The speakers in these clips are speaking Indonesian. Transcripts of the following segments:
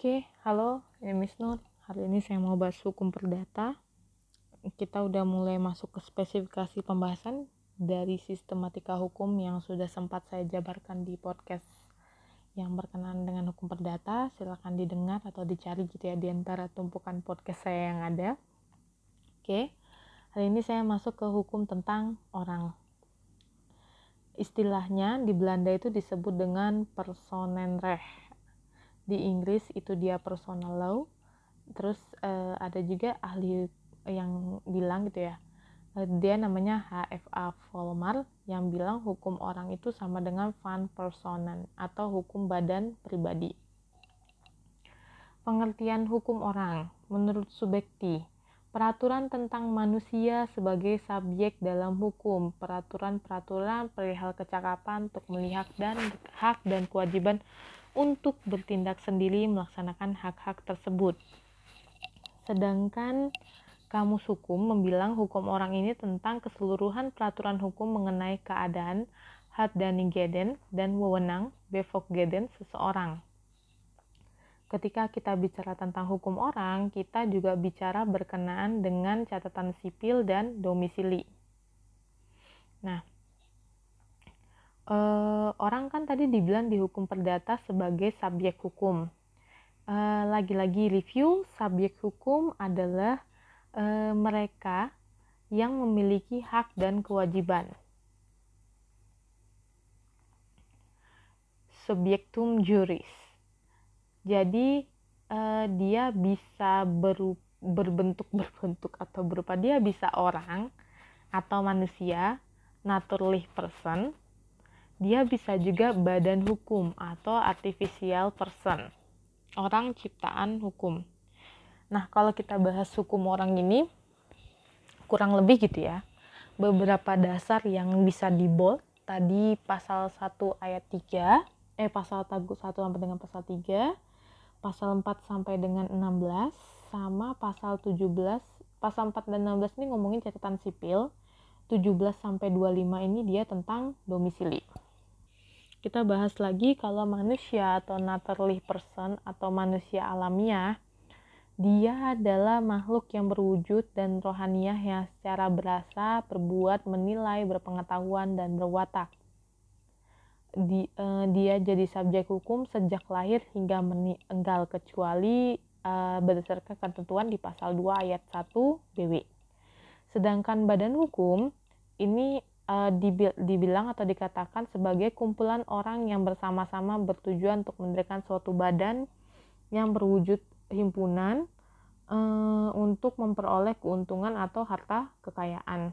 Oke, halo, ini Miss Nur. Hari ini saya mau bahas hukum perdata. Kita udah mulai masuk ke spesifikasi pembahasan dari sistematika hukum yang sudah sempat saya jabarkan di podcast yang berkenaan dengan hukum perdata. Silahkan didengar atau dicari gitu ya di antara tumpukan podcast saya yang ada. Oke, hari ini saya masuk ke hukum tentang orang. Istilahnya di Belanda itu disebut dengan personenrecht di Inggris itu dia personal law. Terus uh, ada juga ahli yang bilang gitu ya uh, dia namanya HFA Volmar yang bilang hukum orang itu sama dengan van personen atau hukum badan pribadi. Pengertian hukum orang menurut Subekti peraturan tentang manusia sebagai subjek dalam hukum, peraturan-peraturan perihal kecakapan untuk melihat dan hak dan kewajiban untuk bertindak sendiri melaksanakan hak-hak tersebut. Sedangkan kamus hukum membilang hukum orang ini tentang keseluruhan peraturan hukum mengenai keadaan, geden, dan wewenang, geden seseorang. Ketika kita bicara tentang hukum orang, kita juga bicara berkenaan dengan catatan sipil dan domisili. Nah, uh, orang kan tadi dibilang dihukum perdata sebagai subjek hukum. Uh, lagi-lagi review, subjek hukum adalah uh, mereka yang memiliki hak dan kewajiban. Subjektum juris. Jadi uh, dia bisa berbentuk berbentuk atau berupa dia bisa orang atau manusia, naturally person, dia bisa juga badan hukum atau artificial person, orang ciptaan hukum. Nah, kalau kita bahas hukum orang ini, kurang lebih gitu ya, beberapa dasar yang bisa dibold, tadi pasal 1 ayat 3, eh pasal 1 sampai dengan pasal 3, pasal 4 sampai dengan 16, sama pasal 17, pasal 4 dan 16 ini ngomongin catatan sipil, 17 sampai 25 ini dia tentang domisili kita bahas lagi kalau manusia atau naturally person atau manusia alamiah dia adalah makhluk yang berwujud dan rohaniah yang secara berasa, berbuat, menilai, berpengetahuan, dan berwatak. Di, eh, dia jadi subjek hukum sejak lahir hingga meninggal kecuali eh, berdasarkan ketentuan di pasal 2 ayat 1 BW. Sedangkan badan hukum ini uh, dibilang atau dikatakan sebagai kumpulan orang yang bersama-sama bertujuan untuk mendirikan suatu badan yang berwujud himpunan uh, untuk memperoleh keuntungan atau harta kekayaan.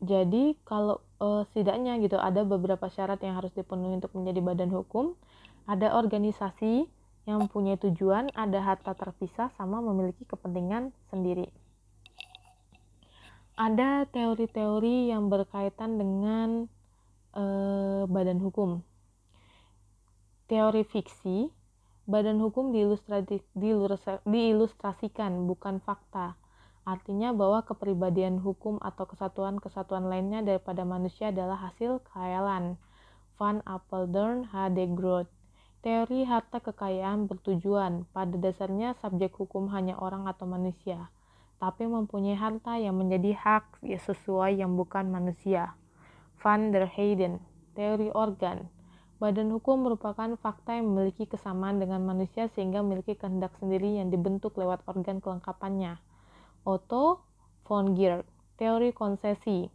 Jadi kalau uh, setidaknya gitu ada beberapa syarat yang harus dipenuhi untuk menjadi badan hukum. Ada organisasi yang mempunyai tujuan, ada harta terpisah sama memiliki kepentingan sendiri ada teori-teori yang berkaitan dengan eh, badan hukum. Teori fiksi, badan hukum diilustrasikan bukan fakta. Artinya bahwa kepribadian hukum atau kesatuan-kesatuan lainnya daripada manusia adalah hasil khayalan. Van Apeldoorn H. de Groot. Teori harta kekayaan bertujuan, pada dasarnya subjek hukum hanya orang atau manusia tapi mempunyai harta yang menjadi hak ya sesuai yang bukan manusia. Van der Heyden, teori organ. Badan hukum merupakan fakta yang memiliki kesamaan dengan manusia sehingga memiliki kehendak sendiri yang dibentuk lewat organ kelengkapannya. Otto von Geerk, teori konsesi.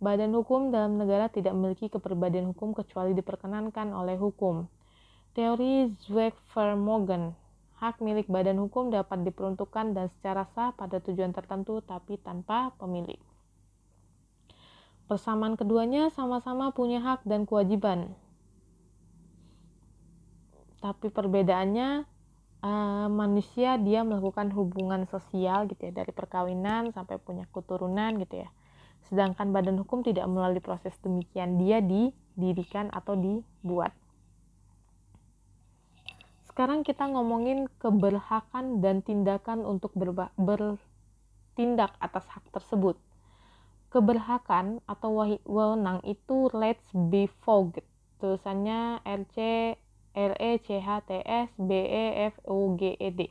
Badan hukum dalam negara tidak memiliki kepribadian hukum kecuali diperkenankan oleh hukum. Teori Zweig-Vermogen, hak milik badan hukum dapat diperuntukkan dan secara sah pada tujuan tertentu tapi tanpa pemilik. Persamaan keduanya sama-sama punya hak dan kewajiban. Tapi perbedaannya uh, manusia dia melakukan hubungan sosial gitu ya dari perkawinan sampai punya keturunan gitu ya. Sedangkan badan hukum tidak melalui proses demikian, dia didirikan atau dibuat. Sekarang kita ngomongin keberhakan dan tindakan untuk bertindak atas hak tersebut. Keberhakan atau wewenang itu let's be fogged. Tulisannya RC L E C H T S B E F O G E D.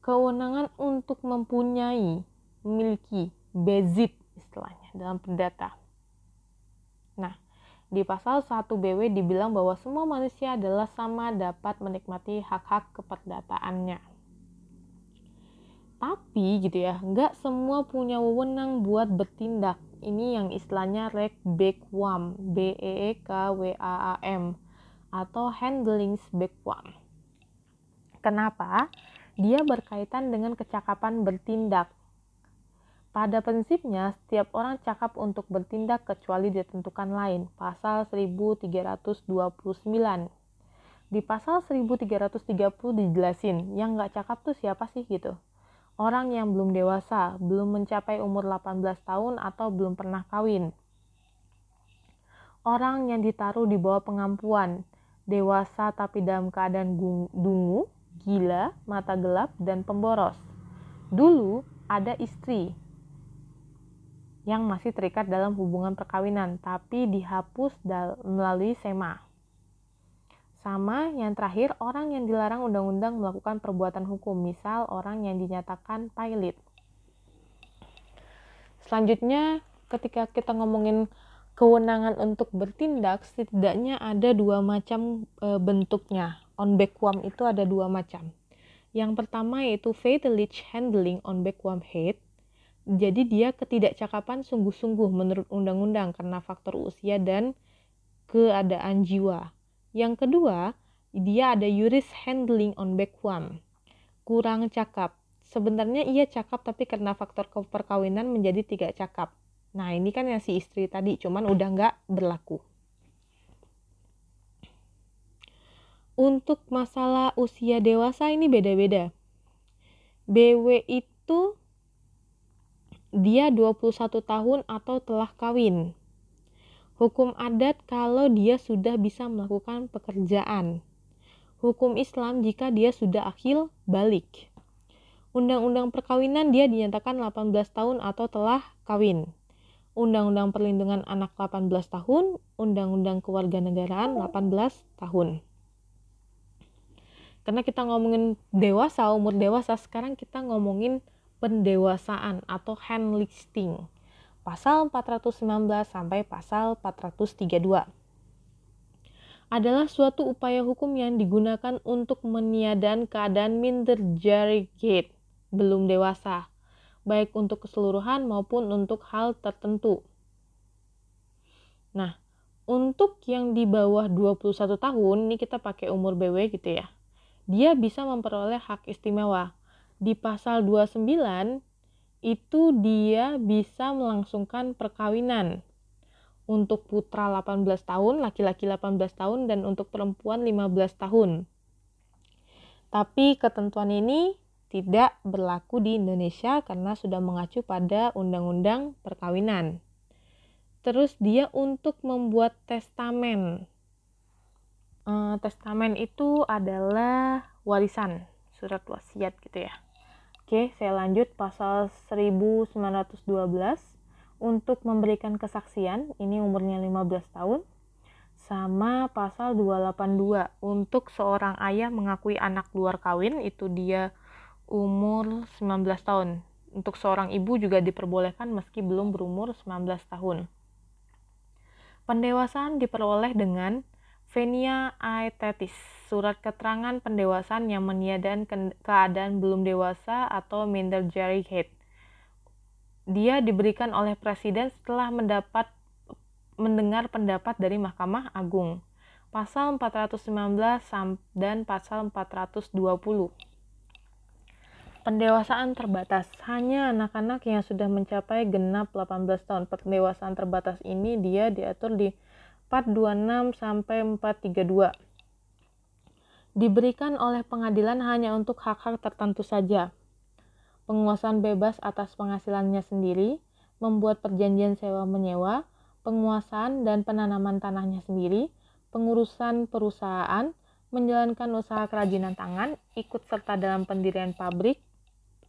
Kewenangan untuk mempunyai memiliki bezit istilahnya dalam perdata di pasal 1 BW dibilang bahwa semua manusia adalah sama dapat menikmati hak-hak keperdataannya. Tapi gitu ya nggak semua punya wewenang buat bertindak. Ini yang istilahnya rek bekwam b e e k w a a m atau handling bekwam. Kenapa? Dia berkaitan dengan kecakapan bertindak pada prinsipnya, setiap orang cakap untuk bertindak kecuali ditentukan lain. Pasal 1329. Di pasal 1330 dijelasin, yang nggak cakap tuh siapa sih gitu orang yang belum dewasa, belum mencapai umur 18 tahun atau belum pernah kawin. Orang yang ditaruh di bawah pengampuan, dewasa tapi dalam keadaan dungu, gila, mata gelap, dan pemboros. Dulu ada istri yang masih terikat dalam hubungan perkawinan, tapi dihapus melalui SEMA. Sama yang terakhir, orang yang dilarang undang-undang melakukan perbuatan hukum, misal orang yang dinyatakan pilot. Selanjutnya, ketika kita ngomongin kewenangan untuk bertindak, setidaknya ada dua macam e, bentuknya. On backwam itu ada dua macam. Yang pertama yaitu fatalistic handling on backwam head. Jadi dia ketidakcakapan sungguh-sungguh menurut undang-undang karena faktor usia dan keadaan jiwa. Yang kedua, dia ada juris handling on backwam. Kurang cakap. Sebenarnya ia cakap tapi karena faktor perkawinan menjadi tidak cakap. Nah ini kan yang si istri tadi, cuman udah nggak berlaku. Untuk masalah usia dewasa ini beda-beda. BW itu dia 21 tahun atau telah kawin. Hukum adat kalau dia sudah bisa melakukan pekerjaan. Hukum Islam jika dia sudah akhil balik. Undang-undang perkawinan dia dinyatakan 18 tahun atau telah kawin. Undang-undang perlindungan anak 18 tahun, Undang-undang kewarganegaraan 18 tahun. Karena kita ngomongin dewasa, umur dewasa, sekarang kita ngomongin pendewasaan atau hand listing pasal 419 sampai pasal 432 adalah suatu upaya hukum yang digunakan untuk meniadakan keadaan minder gate belum dewasa, baik untuk keseluruhan maupun untuk hal tertentu. Nah, untuk yang di bawah 21 tahun, ini kita pakai umur BW gitu ya. Dia bisa memperoleh hak istimewa. Di pasal 29 itu dia bisa melangsungkan perkawinan untuk putra 18 tahun, laki-laki 18 tahun, dan untuk perempuan 15 tahun. Tapi ketentuan ini tidak berlaku di Indonesia karena sudah mengacu pada undang-undang perkawinan. Terus dia untuk membuat testamen. Uh, testamen itu adalah warisan, surat wasiat gitu ya. Oke, saya lanjut pasal 1912 untuk memberikan kesaksian, ini umurnya 15 tahun. Sama pasal 282 untuk seorang ayah mengakui anak luar kawin itu dia umur 19 tahun. Untuk seorang ibu juga diperbolehkan meski belum berumur 19 tahun. Pendewasaan diperoleh dengan venia aetetis surat keterangan pendewasaan yang meniadakan keadaan belum dewasa atau minderjary head. Dia diberikan oleh presiden setelah mendapat mendengar pendapat dari Mahkamah Agung. Pasal 419 dan pasal 420. Pendewasaan terbatas. Hanya anak-anak yang sudah mencapai genap 18 tahun. Pendewasaan terbatas ini dia diatur di 426 sampai 432 diberikan oleh pengadilan hanya untuk hak-hak tertentu saja. Penguasaan bebas atas penghasilannya sendiri, membuat perjanjian sewa-menyewa, penguasaan dan penanaman tanahnya sendiri, pengurusan perusahaan, menjalankan usaha kerajinan tangan, ikut serta dalam pendirian pabrik,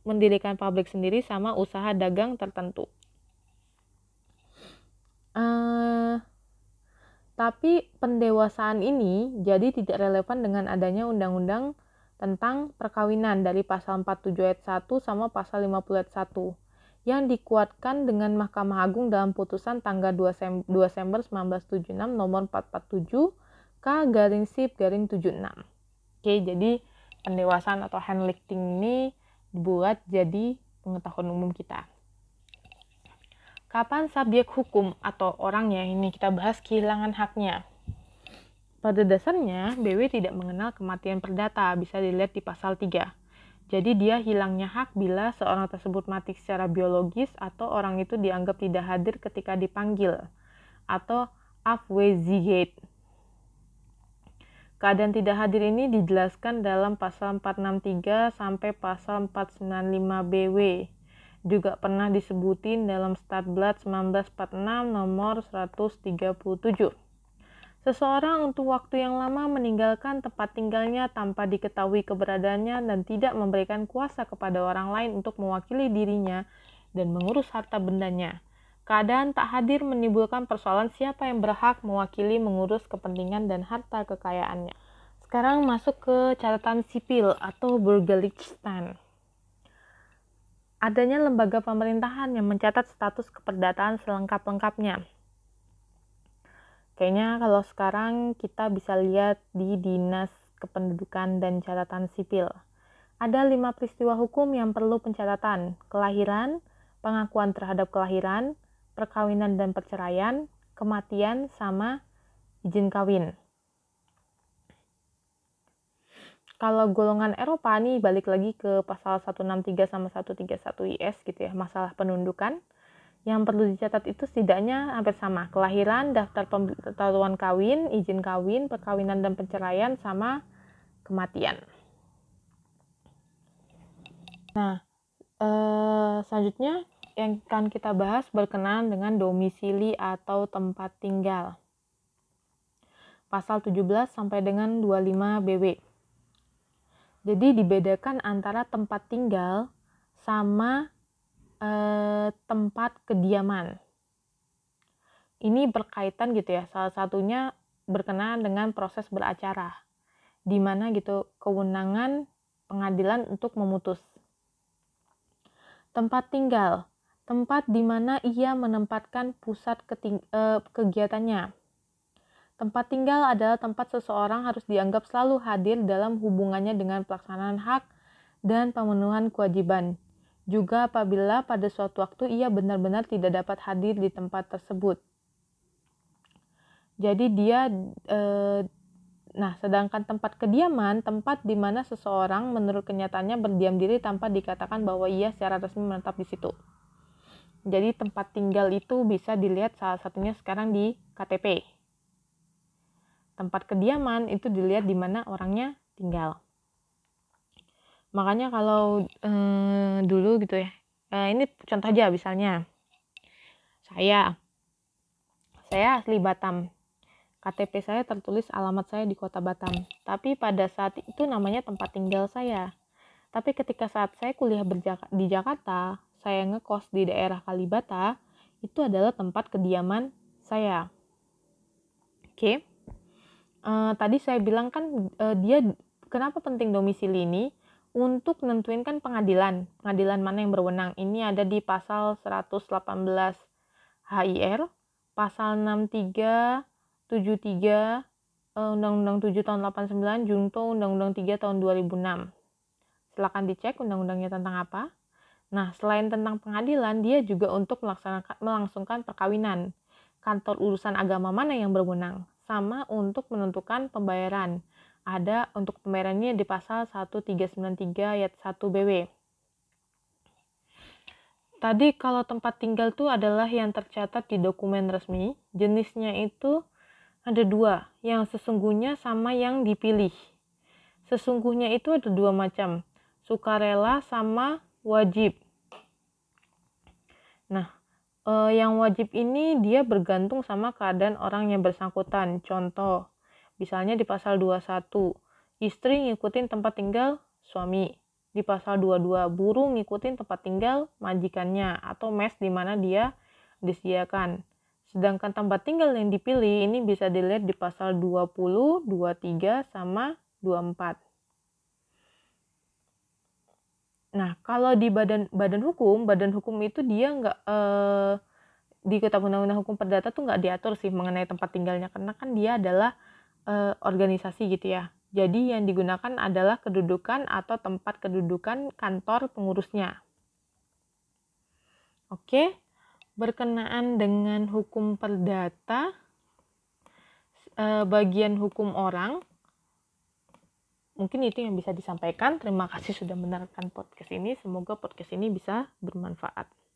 mendirikan pabrik sendiri sama usaha dagang tertentu. Uh, tapi pendewasaan ini jadi tidak relevan dengan adanya undang-undang tentang perkawinan dari pasal 47 ayat 1 sama pasal 50 ayat 1 yang dikuatkan dengan Mahkamah Agung dalam putusan tanggal 2 Desember 1976 nomor 447 K garing sip garing 76. Oke, jadi pendewasaan atau handlifting ini dibuat jadi pengetahuan umum kita. Kapan subjek hukum atau orangnya ini kita bahas kehilangan haknya? Pada dasarnya, BW tidak mengenal kematian perdata, bisa dilihat di pasal 3. Jadi dia hilangnya hak bila seorang tersebut mati secara biologis atau orang itu dianggap tidak hadir ketika dipanggil atau afwezigate. Keadaan tidak hadir ini dijelaskan dalam pasal 463 sampai pasal 495 BW juga pernah disebutin dalam Statblad 1946 nomor 137. Seseorang untuk waktu yang lama meninggalkan tempat tinggalnya tanpa diketahui keberadaannya dan tidak memberikan kuasa kepada orang lain untuk mewakili dirinya dan mengurus harta bendanya. Keadaan tak hadir menimbulkan persoalan siapa yang berhak mewakili mengurus kepentingan dan harta kekayaannya. Sekarang masuk ke catatan sipil atau Bürgerlichstand adanya lembaga pemerintahan yang mencatat status keperdataan selengkap-lengkapnya. Kayaknya kalau sekarang kita bisa lihat di Dinas Kependudukan dan Catatan Sipil. Ada lima peristiwa hukum yang perlu pencatatan. Kelahiran, pengakuan terhadap kelahiran, perkawinan dan perceraian, kematian, sama izin kawin. Kalau golongan Eropa nih balik lagi ke pasal 163 sama 131 IS gitu ya, masalah penundukan. Yang perlu dicatat itu setidaknya hampir sama. Kelahiran, daftar pemberitahuan kawin, izin kawin, perkawinan dan perceraian sama kematian. Nah, eh, selanjutnya yang akan kita bahas berkenaan dengan domisili atau tempat tinggal. Pasal 17 sampai dengan 25 BW. Jadi dibedakan antara tempat tinggal sama eh, tempat kediaman. Ini berkaitan gitu ya. Salah satunya berkenaan dengan proses beracara, di mana gitu kewenangan pengadilan untuk memutus. Tempat tinggal, tempat di mana ia menempatkan pusat eh, kegiatannya Tempat tinggal adalah tempat seseorang harus dianggap selalu hadir dalam hubungannya dengan pelaksanaan hak dan pemenuhan kewajiban. Juga apabila pada suatu waktu ia benar-benar tidak dapat hadir di tempat tersebut. Jadi dia eh, nah sedangkan tempat kediaman tempat di mana seseorang menurut kenyataannya berdiam diri tanpa dikatakan bahwa ia secara resmi menetap di situ. Jadi tempat tinggal itu bisa dilihat salah satunya sekarang di KTP tempat kediaman itu dilihat di mana orangnya tinggal. Makanya kalau eh, dulu gitu ya, eh, ini contoh aja misalnya, saya, saya asli Batam, KTP saya tertulis alamat saya di kota Batam, tapi pada saat itu namanya tempat tinggal saya. Tapi ketika saat saya kuliah di Jakarta, saya ngekos di daerah Kalibata, itu adalah tempat kediaman saya. Oke. Okay? Uh, tadi saya bilang kan uh, dia kenapa penting domisili ini? Untuk nentuin kan pengadilan. Pengadilan mana yang berwenang. Ini ada di pasal 118 HIR pasal 63 73 Undang-Undang 7 tahun 89 Junto Undang-Undang 3 tahun 2006 silakan dicek undang-undangnya tentang apa. Nah selain tentang pengadilan dia juga untuk melaksanakan melangsungkan perkawinan. Kantor urusan agama mana yang berwenang sama untuk menentukan pembayaran. Ada untuk pembayarannya di pasal 1393 ayat 1 BW. Tadi kalau tempat tinggal itu adalah yang tercatat di dokumen resmi, jenisnya itu ada dua, yang sesungguhnya sama yang dipilih. Sesungguhnya itu ada dua macam, sukarela sama wajib. Nah, uh, yang wajib ini dia bergantung sama keadaan orang yang bersangkutan. Contoh, misalnya di pasal 21, istri ngikutin tempat tinggal suami. Di pasal 22, buruh ngikutin tempat tinggal majikannya atau mes di mana dia disediakan. Sedangkan tempat tinggal yang dipilih ini bisa dilihat di pasal 20, 23, sama 24. Nah, kalau di badan badan hukum, badan hukum itu dia nggak eh, di Kitab Undang-Undang Hukum Perdata tuh nggak diatur sih mengenai tempat tinggalnya karena kan dia adalah eh, organisasi gitu ya. Jadi yang digunakan adalah kedudukan atau tempat kedudukan kantor pengurusnya. Oke, berkenaan dengan hukum perdata, eh, bagian hukum orang, mungkin itu yang bisa disampaikan. Terima kasih sudah mendengarkan podcast ini. Semoga podcast ini bisa bermanfaat.